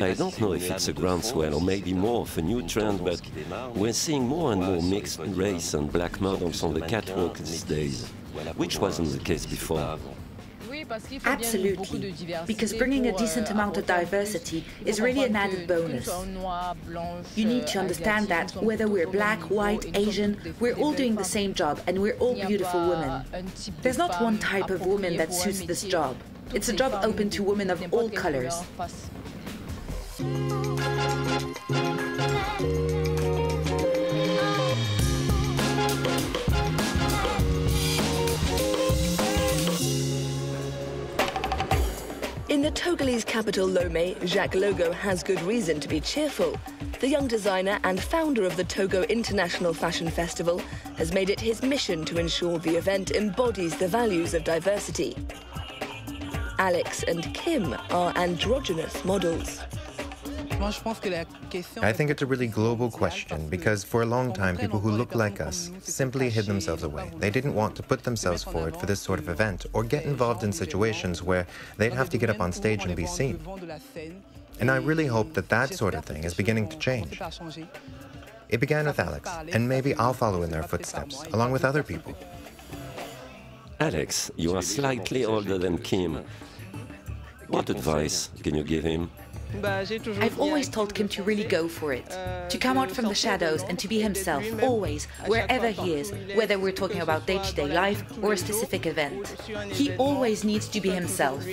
I don't know if it's a groundswell or maybe more of a new trend, but we're seeing more and more mixed race and black models on the catwalk these days, which wasn't the case before. Absolutely, because bringing a decent amount of diversity is really an added bonus. You need to understand that whether we're black, white, Asian, we're all doing the same job and we're all beautiful women. There's not one type of woman that suits this job. It's a job open to women of all colors. In the Togolese capital Lomé, Jacques Logoh has good reason to be cheerful. The young designer and founder of the Togo International Fashion Festival has made it his mission to ensure the event embodies the values of diversity. Alex and Kim are androgynous models. I think it's a really global question because for a long time, people who look like us simply hid themselves away. They didn't want to put themselves forward for this sort of event or get involved in situations where they'd have to get up on stage and be seen. And I really hope that that sort of thing is beginning to change. It began with Alex, and maybe I'll follow in their footsteps, along with other people. Alex, you are slightly older than Kim. What advice can you give him? I've always told Kim to really go for it, to come out from the shadows and to be himself, always, wherever he is, whether we're talking about day to day life or a specific event. He always needs to be himself.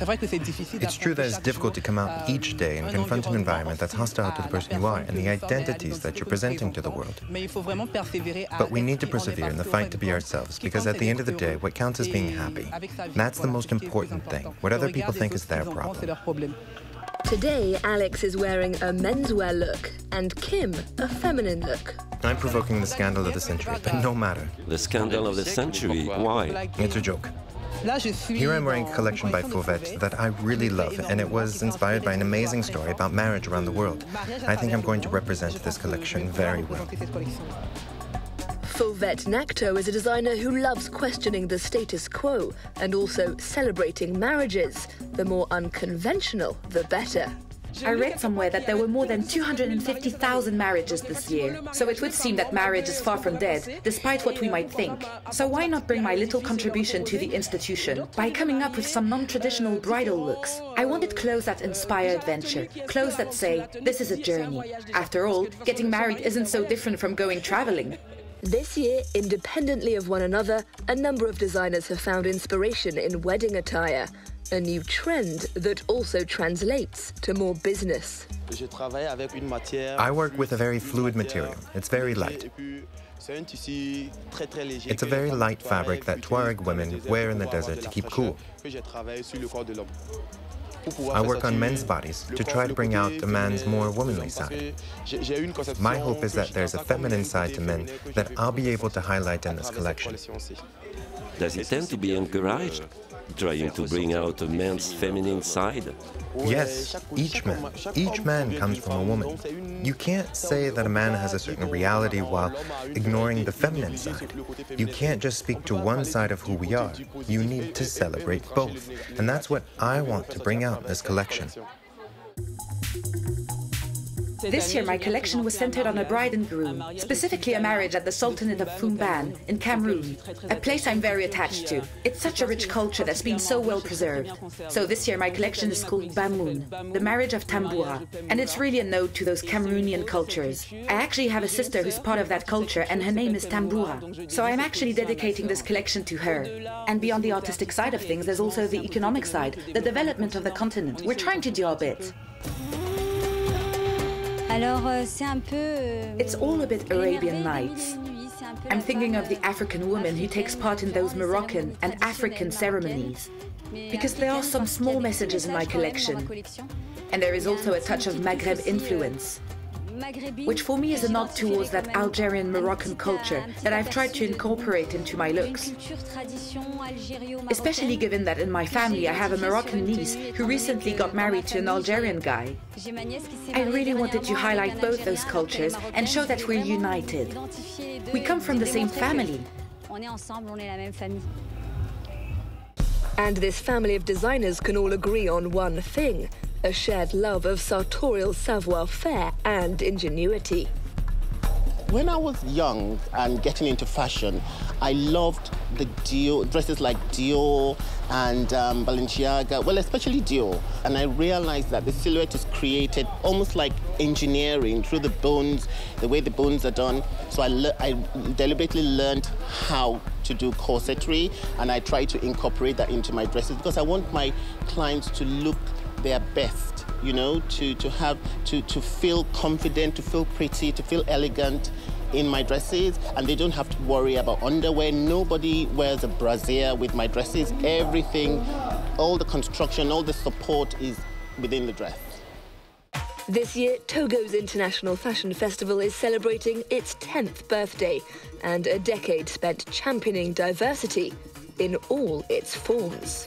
It's true that it's difficult to come out each day and confront an environment that's hostile to the person you are and the identities that you're presenting to the world. But we need to persevere in the fight to be ourselves because at the end of the day, what counts is being happy. That's the most important thing. What other people think is their problem. Today, Alex is wearing a menswear look and Kim a feminine look. I'm provoking the scandal of the century, but no matter. The scandal of the century? Why? It's a joke. Here I'm wearing a collection by Fauvette that I really love, and it was inspired by an amazing story about marriage around the world. I think I'm going to represent this collection very well. Fauvette Nacto is a designer who loves questioning the status quo and also celebrating marriages. The more unconventional, the better. I read somewhere that there were more than 250,000 marriages this year, so it would seem that marriage is far from dead, despite what we might think. So why not bring my little contribution to the institution by coming up with some non-traditional bridal looks? I wanted clothes that inspire adventure, clothes that say, this is a journey. After all, getting married isn't so different from going traveling. This year, independently of one another, a number of designers have found inspiration in wedding attire a new trend that also translates to more business. I work with a very fluid material. It's very light. It's a very light fabric that Tuareg women wear in the desert to keep cool. I work on men's bodies to try to bring out a man's more womanly side. My hope is that there's a feminine side to men that I'll be able to highlight in this collection. Does it tend to be encouraged? Trying to bring out a man's feminine side? Yes, each man. Each man comes from a woman. You can't say that a man has a certain reality while ignoring the feminine side. You can't just speak to one side of who we are. You need to celebrate both. And that's what I want to bring out in this collection. This year, my collection was centered on a bride and groom, specifically a marriage at the Sultanate of Foumban in Cameroon, a place I'm very attached to. It's such a rich culture that's been so well preserved. So this year, my collection is called Bamoun, the marriage of Tamboura, and it's really a nod to those Cameroonian cultures. I actually have a sister who's part of that culture, and her name is Tamboura. So I'm actually dedicating this collection to her. And beyond the artistic side of things, there's also the economic side, the development of the continent. We're trying to do our bit. Euh, euh, it's all a bit Arabian Nights. I'm thinking of the African woman who takes part in those Moroccan and African ceremonies. Because there are some small messages in my collection. And there is also a touch of Maghreb influence which for me is a nod towards that Algerian Moroccan culture that I've tried to incorporate into my looks. Especially given that in my family I have a Moroccan niece who recently got married to an Algerian guy. I really wanted to highlight both those cultures and show that we're united. We come from the same family. And this family of designers can all agree on one thing a shared love of sartorial savoir-faire and ingenuity. When I was young and getting into fashion, I loved the Dior, dresses like Dior and um, Balenciaga, well, especially Dior. And I realized that the silhouette is created almost like engineering through the bones, the way the bones are done. So I, I deliberately learned how to do corsetry and I try to incorporate that into my dresses because I want my clients to look their best you know, to, to have, to, to feel confident, to feel pretty, to feel elegant in my dresses and they don't have to worry about underwear. Nobody wears a brassiere with my dresses. Everything, all the construction, all the support is within the dress. This year, Togo's International Fashion Festival is celebrating its 10th birthday and a decade spent championing diversity in all its forms.